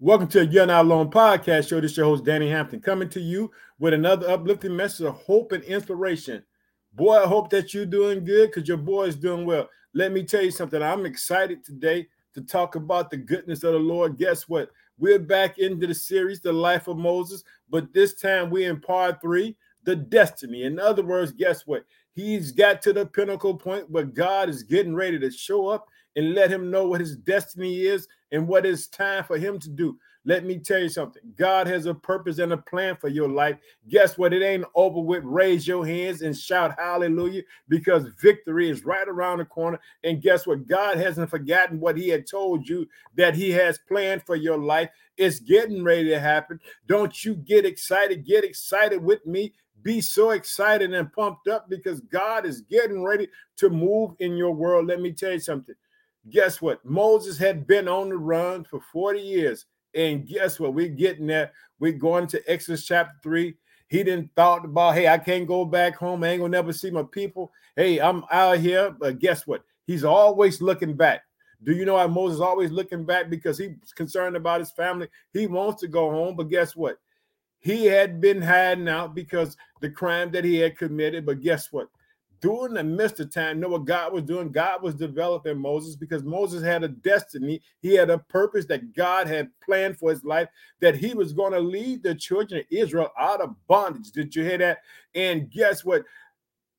Welcome to You're Not Alone podcast show. This is your host, Danny Hampton, coming to you with another uplifting message of hope and inspiration. Boy, I hope that you're doing good because your boy is doing well. Let me tell you something. I'm excited today to talk about the goodness of the Lord. Guess what? We're back into the series, The Life of Moses, but this time we're in part three, The Destiny. In other words, guess what? He's got to the pinnacle point where God is getting ready to show up and let him know what his destiny is and what it's time for him to do. Let me tell you something. God has a purpose and a plan for your life. Guess what? It ain't over with. Raise your hands and shout hallelujah because victory is right around the corner. And guess what? God hasn't forgotten what he had told you that he has planned for your life. It's getting ready to happen. Don't you get excited. Get excited with me be so excited and pumped up because God is getting ready to move in your world. Let me tell you something. Guess what? Moses had been on the run for 40 years. And guess what? We're getting there. We're going to Exodus chapter 3. He didn't thought about, hey, I can't go back home. I ain't gonna never see my people. Hey, I'm out here. But guess what? He's always looking back. Do you know why Moses always looking back? Because he's concerned about his family. He wants to go home, but guess what? He had been hiding out because the crime that he had committed. But guess what? During the midst of time, know what God was doing? God was developing Moses because Moses had a destiny. He had a purpose that God had planned for his life, that he was going to lead the children of Israel out of bondage. Did you hear that? And guess what?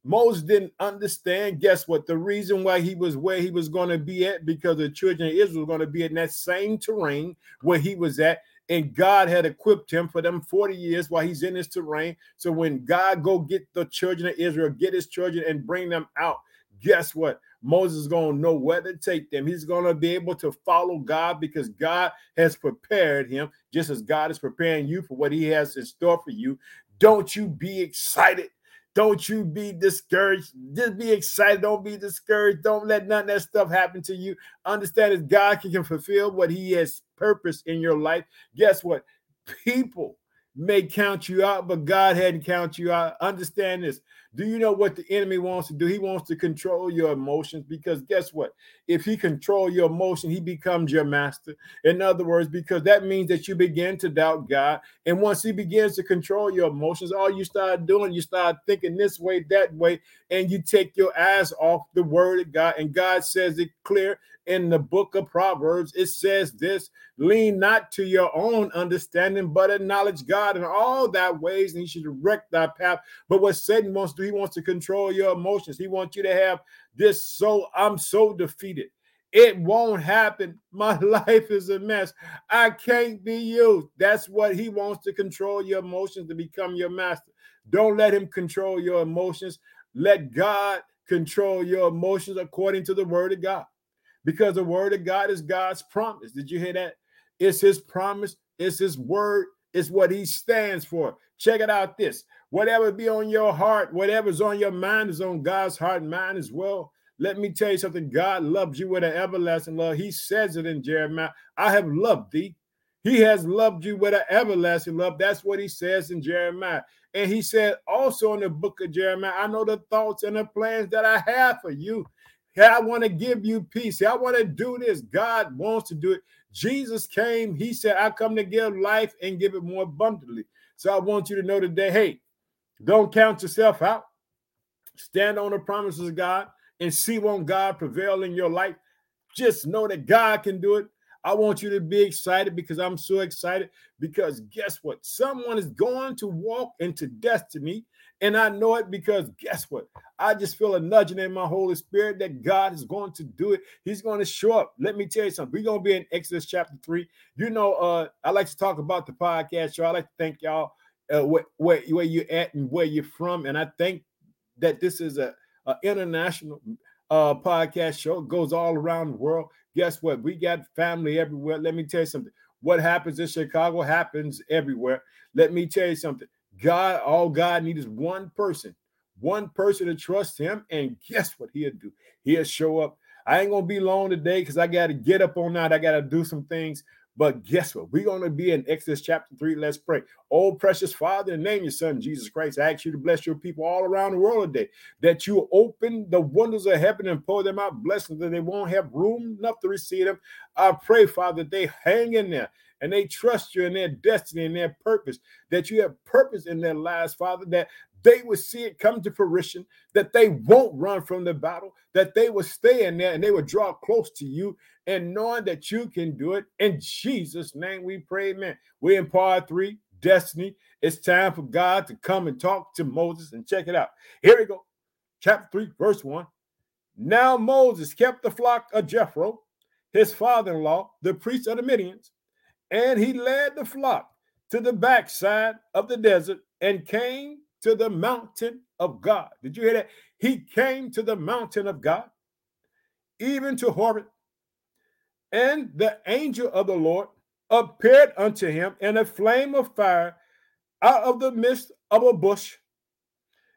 Moses didn't understand. Guess what? The reason why he was where he was going to be at because the children of Israel were going to be in that same terrain where he was at and God had equipped him for them 40 years while he's in this terrain. So when God go get the children of Israel, get his children and bring them out, guess what? Moses is going to know where to take them. He's going to be able to follow God because God has prepared him, just as God is preparing you for what he has in store for you. Don't you be excited don't you be discouraged. Just be excited. Don't be discouraged. Don't let none of that stuff happen to you. Understand that God can, fulfill what He has purpose in your life. Guess what? People may count you out, but God hadn't count you out. Understand this. Do you know what the enemy wants to do? He wants to control your emotions because guess what? If he control your emotion, he becomes your master. In other words, because that means that you begin to doubt God. And once he begins to control your emotions, all you start doing, you start thinking this way, that way, and you take your eyes off the word of God. And God says it clear in the book of Proverbs, it says this lean not to your own understanding, but acknowledge God in all thy ways, and he should direct thy path. But what Satan wants he wants to control your emotions. He wants you to have this so I'm so defeated. It won't happen. My life is a mess. I can't be you. That's what he wants to control your emotions to become your master. Don't let him control your emotions. Let God control your emotions according to the word of God because the word of God is God's promise. Did you hear that? It's his promise, it's his word, it's what he stands for. Check it out this. Whatever be on your heart, whatever's on your mind is on God's heart and mind as well. Let me tell you something. God loves you with an everlasting love. He says it in Jeremiah. I have loved thee. He has loved you with an everlasting love. That's what he says in Jeremiah. And he said also in the book of Jeremiah, I know the thoughts and the plans that I have for you. I want to give you peace. I want to do this. God wants to do it. Jesus came. He said, I come to give life and give it more abundantly. So I want you to know today hey, don't count yourself out. Stand on the promises of God and see won't God prevail in your life. Just know that God can do it. I want you to be excited because I'm so excited. Because guess what? Someone is going to walk into destiny and I know it because guess what? I just feel a nudging in my Holy Spirit that God is going to do it. He's going to show up. Let me tell you something. We're going to be in Exodus chapter 3. You know, uh, I like to talk about the podcast show. I like to thank y'all uh, where, where, where you're at and where you're from. And I think that this is a, a international uh, podcast show. It goes all around the world. Guess what? We got family everywhere. Let me tell you something. What happens in Chicago happens everywhere. Let me tell you something. God, all God needs is one person, one person to trust him. And guess what he'll do? He'll show up. I ain't gonna be long today because I got to get up on that. I got to do some things. But guess what? We're to be in Exodus chapter 3. Let's pray. Oh, precious Father, in the name of your Son, Jesus Christ, I ask you to bless your people all around the world today, that you open the windows of heaven and pour them out blessings that they won't have room enough to receive them. I pray, Father, that they hang in there and they trust you in their destiny and their purpose, that you have purpose in their lives, Father, that they will see it come to fruition, that they won't run from the battle, that they will stay in there and they will draw close to you and knowing that you can do it. In Jesus' name we pray, amen. We're in part three, destiny. It's time for God to come and talk to Moses and check it out. Here we go. Chapter 3, verse 1. Now Moses kept the flock of Jethro, his father in law, the priest of the Midians, and he led the flock to the backside of the desert and came to the mountain of God. Did you hear that? He came to the mountain of God, even to Horeb. And the angel of the Lord appeared unto him in a flame of fire out of the midst of a bush.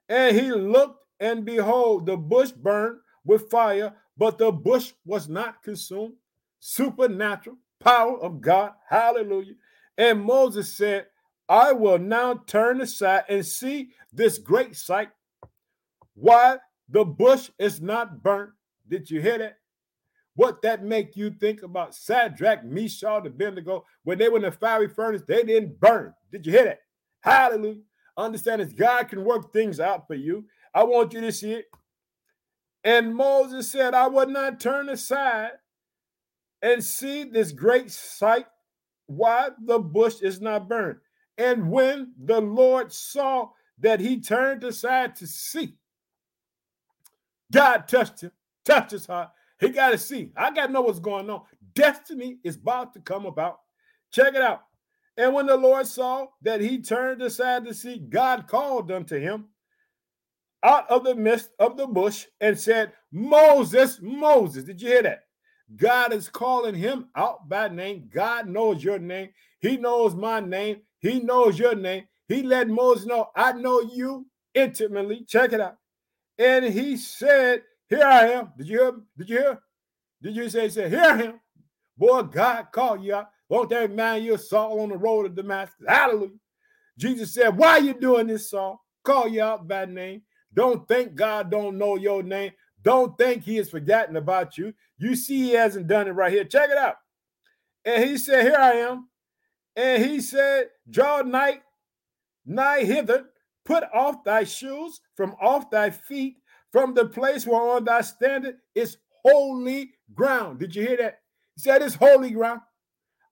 And he looked, and behold, the bush burned with fire, but the bush was not consumed. Supernatural power of God. Hallelujah. And Moses said, I will now turn aside and see this great sight. Why the bush is not burnt. Did you hear that? What that make you think about Shadrach, Meshach, and Abednego when they were in the fiery furnace? They didn't burn. Did you hear that? Hallelujah. Understand that God can work things out for you. I want you to see it. And Moses said, I would not turn aside and see this great sight, why the bush is not burned. And when the Lord saw that he turned aside to see, God touched him, touched his heart. He got to see. I got to know what's going on. Destiny is about to come about. Check it out. And when the Lord saw that he turned aside to see, God called unto him out of the midst of the bush and said, Moses, Moses. Did you hear that? God is calling him out by name. God knows your name. He knows my name. He knows your name. He let Moses know, I know you intimately. Check it out. And he said, Here I am. Did you hear? Did you hear? Did you say, say, Here I am? Boy, God called you out. Won't that man you Saul on the road to Damascus? Hallelujah. Jesus said, Why are you doing this, Saul? Call you out by name. Don't think God don't know your name. Don't think he has forgotten about you. You see, he hasn't done it right here. Check it out. And he said, Here I am. And he said, Draw nigh, nigh hither, put off thy shoes from off thy feet, from the place whereon thou standest is holy ground. Did you hear that? He said, It's holy ground.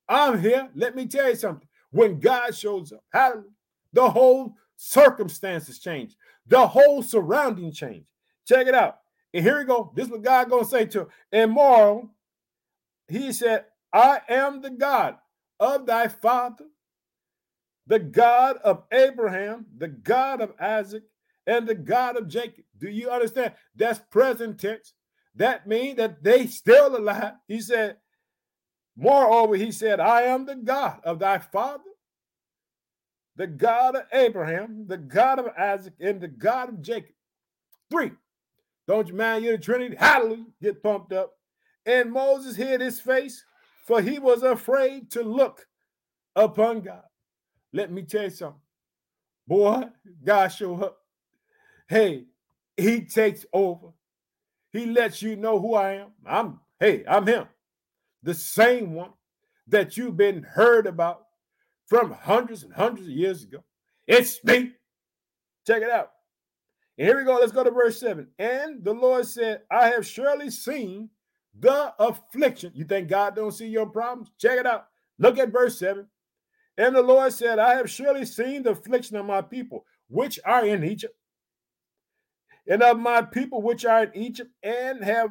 I'm here. Let me tell you something. When God shows up, the whole circumstances change, the whole surrounding change. Check it out. And here we go. This is what God gonna say to him. And moral, he said, I am the God of thy father, the God of Abraham, the God of Isaac, and the God of Jacob. Do you understand? That's present tense. That means that they still alive. He said, moreover, he said, I am the God of thy father, the God of Abraham, the God of Isaac, and the God of Jacob. Three. Don't you mind you're the Trinity? Hallelujah. Get pumped up. And Moses hid his face, for he was afraid to look upon God. Let me tell you something. Boy, God show up. Hey, he takes over. He lets you know who I am. I'm, hey, I'm him. The same one that you've been heard about from hundreds and hundreds of years ago. It's me. Check it out. And here we go. Let's go to verse 7. And the Lord said, I have surely seen the affliction. You think God don't see your problems? Check it out. Look at verse 7. And the Lord said, I have surely seen the affliction of my people, which are in Egypt, and of my people which are in Egypt, and have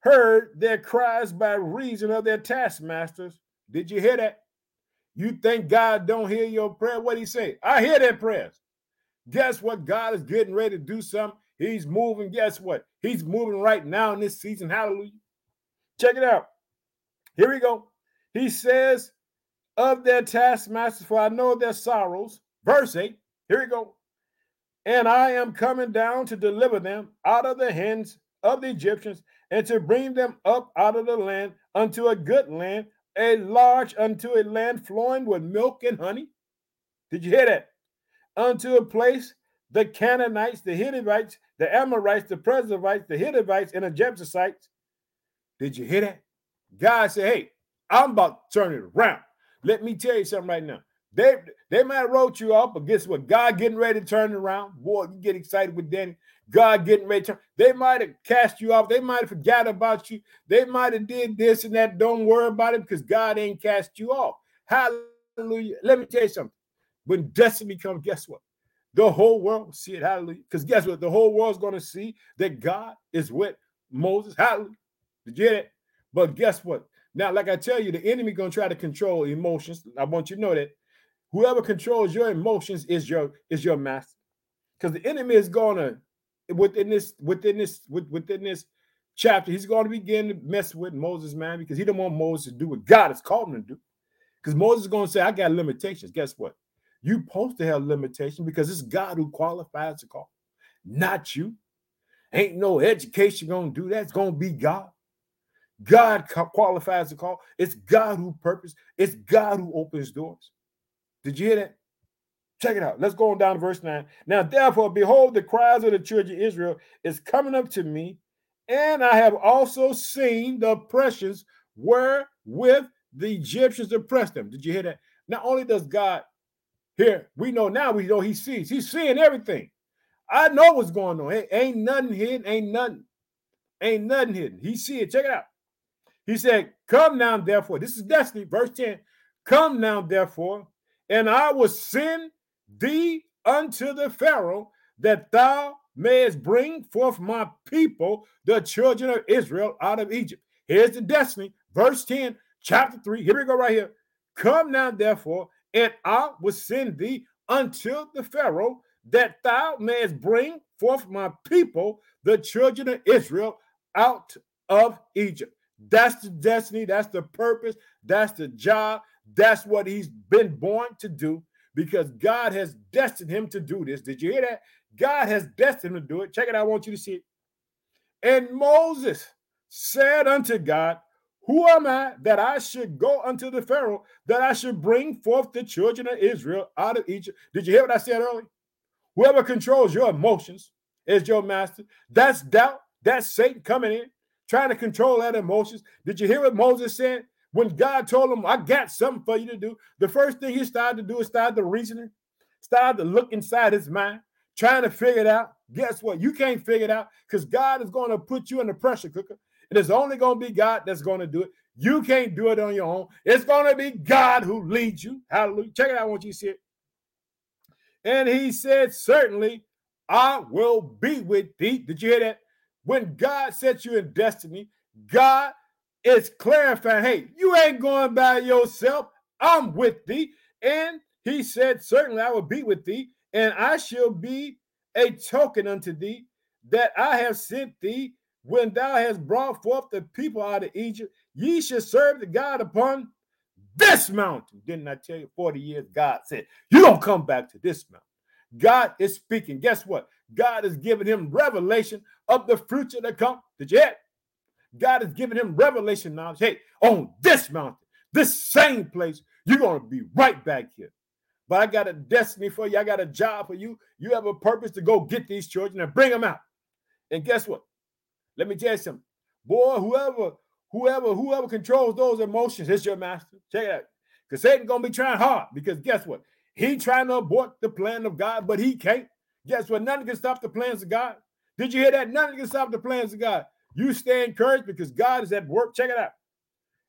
heard their cries by reason of their taskmasters. Did you hear that? You think God don't hear your prayer? What he say? I hear their prayers. Guess what? God is getting ready to do something. He's moving. Guess what? He's moving right now in this season. Hallelujah. Check it out. Here we go. He says, Of their taskmasters, for I know their sorrows. Verse 8. Here we go. And I am coming down to deliver them out of the hands of the Egyptians and to bring them up out of the land unto a good land, a large unto a land flowing with milk and honey. Did you hear that? Unto a place the Canaanites, the Hittites, the Amorites, the Perizzites, the Hivites, and the Jebusites. Did you hear that? God said, Hey, I'm about to turn it around. Let me tell you something right now. They they might have wrote you off, but guess what? God getting ready to turn around. Boy, you get excited with Danny. God getting ready to turn. They might have cast you off. They might have forgot about you. They might have did this and that. Don't worry about it because God ain't cast you off. Hallelujah. Let me tell you something. When destiny comes, guess what? The whole world will see it. Hallelujah. Because guess what? The whole world's going to see that God is with Moses. Hallelujah. Did you get it? But guess what? Now, like I tell you, the enemy going to try to control emotions. I want you to know that whoever controls your emotions is your is your master. Because the enemy is going to within this within this within this chapter, he's going to begin to mess with Moses, man, because he don't want Moses to do what God has called him to do. Because Moses is going to say, I got limitations. Guess what? You supposed to have limitation because it's God who qualifies the call, not you. Ain't no education to do that. It's to be God. God qualifies the call. It's God who purpose. It's God who opens doors. Did you hear that? Check it out. Let's go on down to verse 9. Now, therefore, behold, the cries of the children of Israel is coming up to me, and I have also seen the oppressions wherewith the Egyptians oppressed them. Did you hear that? Not only does God here, we know now we know he sees. He's seeing everything. I know what's going on. Ain't nothing hidden. Ain't nothing. Ain't nothing hidden. He see it. Check it out. He said, Come now, therefore. This is destiny, verse 10. Come now, therefore, and I will send thee unto the Pharaoh that thou mayest bring forth my people, the children of Israel, out of Egypt. Here's the destiny, verse 10, chapter 3. Here we go, right here. Come now, therefore, and I will send thee unto the Pharaoh that thou mayest bring forth my people, the children of Israel, out of Egypt. That's the destiny, that's the purpose, that's the job, that's what he's been born to do because God has destined him to do this. Did you hear that? God has destined him to do it. Check it out. I want you to see it. And Moses said unto God, who am I that I should go unto the Pharaoh, that I should bring forth the children of Israel out of Egypt? Did you hear what I said earlier? Whoever controls your emotions is your master. That's doubt. That's Satan coming in, trying to control that emotions. Did you hear what Moses said? When God told him, I got something for you to do, the first thing he started to do is start the reasoning, started to look inside his mind, trying to figure it out. Guess what? You can't figure it out because God is going to put you in the pressure cooker and it's only going to be God that's going to do it. You can't do it on your own. It's going to be God who leads you. Hallelujah. Check it out. I want you to see it. And he said, Certainly, I will be with thee. Did you hear that? When God sets you in destiny, God is clarifying, hey, you ain't going by yourself. I'm with thee. And he said, Certainly, I will be with thee, and I shall be a token unto thee that I have sent thee when thou hast brought forth the people out of Egypt, ye shall serve the God upon this mountain. Didn't I tell you 40 years? God said, You don't come back to this mountain. God is speaking. Guess what? God is giving him revelation of the future to come. Did you hear? God is giving him revelation knowledge. Hey, on this mountain, this same place, you're going to be right back here. But I got a destiny for you. I got a job for you. You have a purpose to go get these children and bring them out. And guess what? Let me tell you something. Boy, whoever, whoever, whoever controls those emotions is your master. Check it out. Because Satan gonna be trying hard. Because guess what? He trying to abort the plan of God, but he can't. Guess what? Nothing can stop the plans of God. Did you hear that? Nothing can stop the plans of God. You stay encouraged because God is at work. Check it out.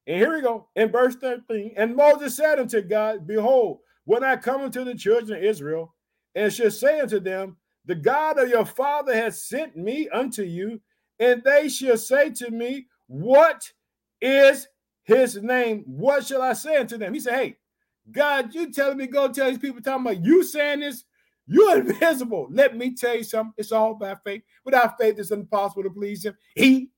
And here we go in verse 13. And Moses said unto God, Behold, when I come unto the children of Israel, and shall say unto them, The God of your father has sent me unto you, and they shall say to me, What is his name? What shall I say unto them? He said, Hey, God, you telling me go tell these people talking about you saying this? You're invisible. Let me tell you something. It's all by faith. Without faith, it's impossible to please him. He,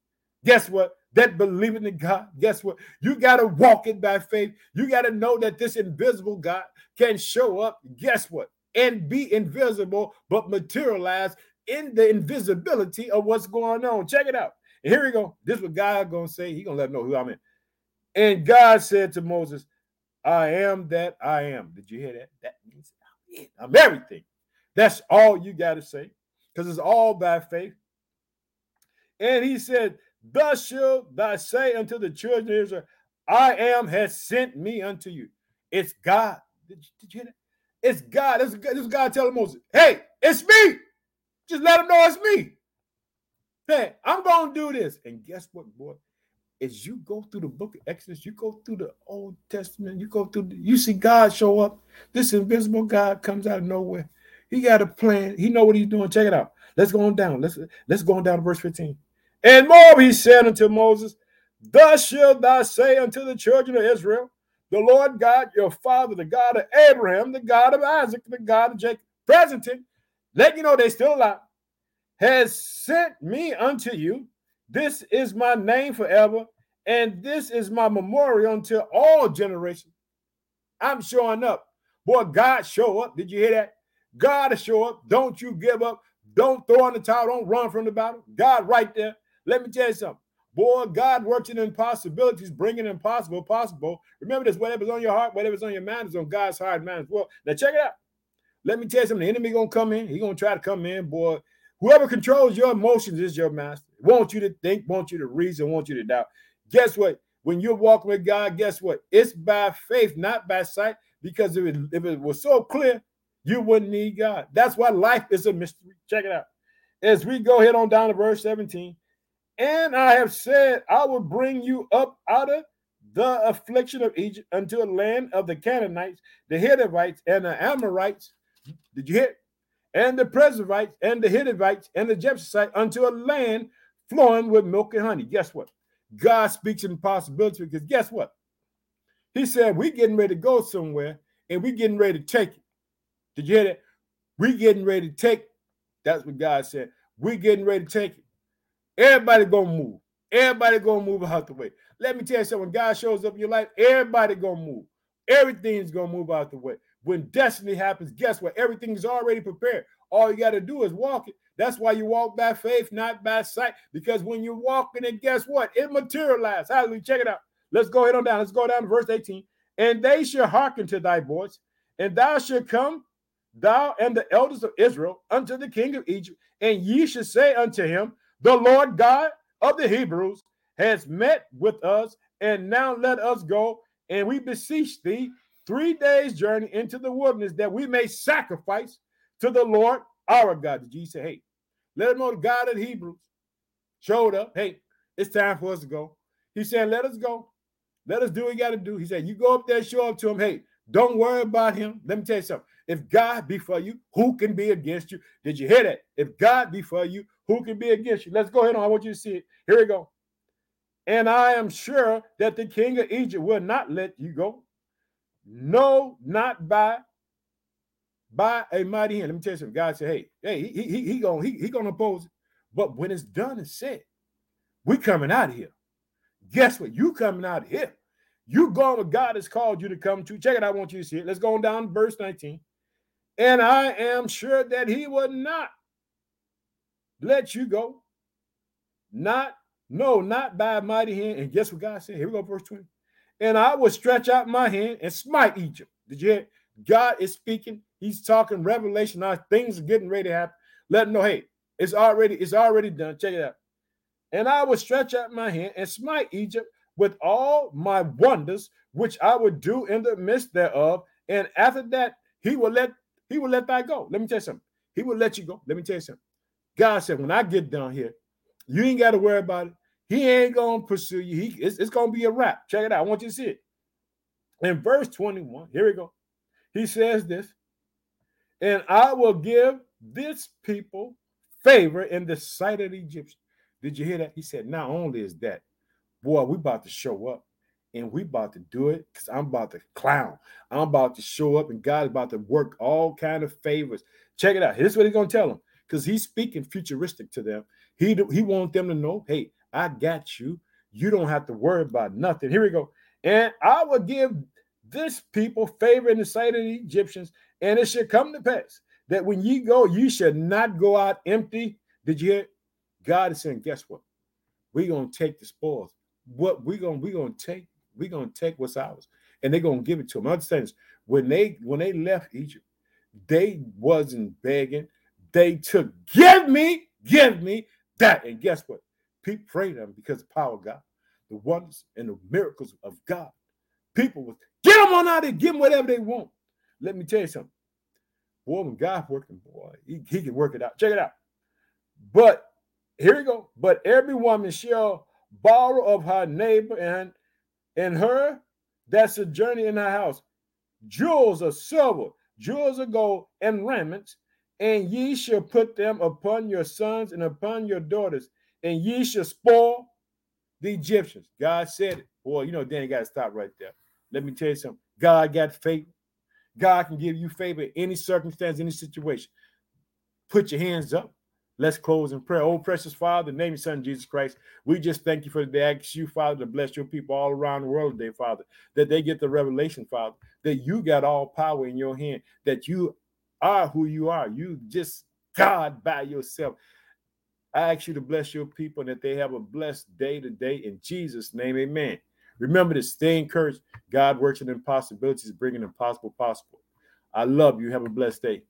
guess what? That believing in God, guess what? You got to walk it by faith. You got to know that this invisible God can show up. Guess what? And be invisible, but materialize in the invisibility of what's going on. Check it out. And here we go. This is what God gonna say. He gonna let know who I'm in. And God said to Moses, I am that I am. Did you hear that? That means I'm everything. That's all you got to say because it's all by faith. And he said, Thus shalt thou say unto the children of Israel, I am has sent me unto you. It's God. Did you, did you hear that? It's God. This, this God telling Moses, Hey, it's me. Just let him know it's me. Hey, I'm to do this. And guess what, boy? As you go through the book of Exodus, you go through the Old Testament, you go through, the, you see God show up. This invisible God comes out of nowhere. He got a plan. He know what he's doing. Check it out. Let's go on down. Let's let's go on down to verse 15. And more he said unto Moses, Thus shalt thou say unto the children of Israel, the Lord God, your father, the God of Abraham, the God of Isaac, the God of Jacob, present let you know they still alive, has sent me unto you. This is my name forever, and this is my memorial until all generations. I'm showing up. Boy, God show up. Did you hear that? God show up. Don't you give up. Don't throw in the towel. Don't run from the battle. God right there. Let me tell you something. Boy, God works in impossibilities, bringing impossible possible. Remember this, whatever's on your heart, whatever's on your mind is on God's heart and mind as well. Now check it out. Let me tell you something. The enemy gonna come in. He gonna try to come in, boy. Whoever controls your emotions is your master. Want you to think, want you to reason, want you to doubt. Guess what? When you're walking with God, guess what? It's by faith, not by sight. Because if it, if it was so clear, you wouldn't need God. That's why life is a mystery. Check it out. As we go ahead on down to verse 17, and I have said, I will bring you up out of the affliction of Egypt unto a land of the Canaanites, the Hittites, and the Amorites. Did you hear? And the Perizzites, and the Hivites, and the Jebusites, unto a land flowing with milk and honey. Guess what? God speaks in possibility because guess what? He said, we getting ready to go somewhere and we getting ready to take it. Did you hear that? We getting ready to take. That's what God said. We getting ready to take it. Everybody gonna move. Everybody gonna move out the way. Let me tell you something. When God shows up in your life, everybody gonna move. Everything's gonna move out the way. When destiny happens, guess what? Everything's already prepared. All you got to do is walk it. That's why you walk by faith, not by sight. Because when you're walking it, guess what? It materializes. Hallelujah. Check it out. Let's go ahead on down. Let's go down to verse 18. And they shall hearken to thy voice, and thou shalt come thou and the elders of Israel unto the king of Egypt, and ye shall say unto him, The Lord God of the Hebrews has met with us, and now let us go, and we beseech thee three days' journey into the wilderness that we may sacrifice to the Lord our God. Jesus say, Hey, let him know the God of the Hebrews showed up. Hey, it's time for us to go. He said, Let us go. Let us do what we got to do. He said, You go up there, show up to him. Hey, don't worry about him. Let me tell you something. If God be for you, who can be against you? Did you hear that? If God be for you, who can be against you? Let's go ahead on. I want you to see it. Here we go. And I am sure that the king of Egypt will not let you go. No, not by by a mighty hand. Let me tell you something. God said, "Hey, hey, he he he gonna he, he gonna oppose it, but when it's done and said, we coming out of here. Guess what? You coming out of here. You going where God has called you to come to. Check it. I want you to see it. Let's go on down to verse 19. And I am sure that he will not let you go. Not, no, not by a mighty hand. And guess what God said? Here we go, verse 20. And I will stretch out my hand and smite Egypt. Did you hear? God is speaking. He's talking revelation. Now things are getting ready to happen. Let them know, hey, it's already, it's already done. Check it out. And I will stretch out my hand and smite Egypt with all my wonders, which I would do in the midst thereof. And after that, he will let he will let that go. Let me tell you something. He will let you go. Let me tell you something. God said, when I get down here, you ain't got to worry about it. He ain't gonna pursue you. He it's, it's gonna be a wrap. Check it out. I want you to see it. In verse 21, here we go. He says this, and I will give this people favor in the sight of the Egyptians. Did you hear that? He said, not only is that, boy, we about to show up and we about to do it because I'm about to clown. I'm about to show up and God's about to work all kind of favors. Check it out. Here's what he's to tell them because he's speaking futuristic to them. He, he wants them to know, hey, I got you. You don't have to worry about nothing. Here we go. And I will give this people favor in the sight of the Egyptians, and it should come to pass that when ye go, you should not go out empty. Did you hear? God is saying, guess what? We're gonna take the spoils. What we're gonna we're gonna take We're gonna take what's ours, and they're gonna give it to them. Understand this? When they when they left Egypt, they wasn't begging. They took, give me, give me that. And guess what? People prayed them because of power of God, the wonders and the miracles of God. People would get them on out there, give them whatever they want. Let me tell you something. Boy, when God's working, boy, he, he can work it out. Check it out. But here we go. But every woman shall borrow of her neighbor and and her that's a journey in her house jewels of silver, jewels of gold, and raiments, and ye shall put them upon your sons and upon your daughters, and ye shall spoil the Egyptians. God said it. Boy, you know, Danny got to stop right there. Let me tell you something. God got favor. God can give you favor in any circumstance, any situation. Put your hands up. Let's close in prayer. Oh, precious Father, the name of Son Jesus Christ. We just thank you for the ask you, Father, to bless your people all around the world today, Father, that they get the revelation, Father, that you got all power in your hand, that you are who you are. You just God by yourself. I ask you to bless your people and that they have a blessed day today in Jesus' name. Amen. Remember to stay encouraged. God works in impossibilities, bringing impossible possible. I love you. Have a blessed day.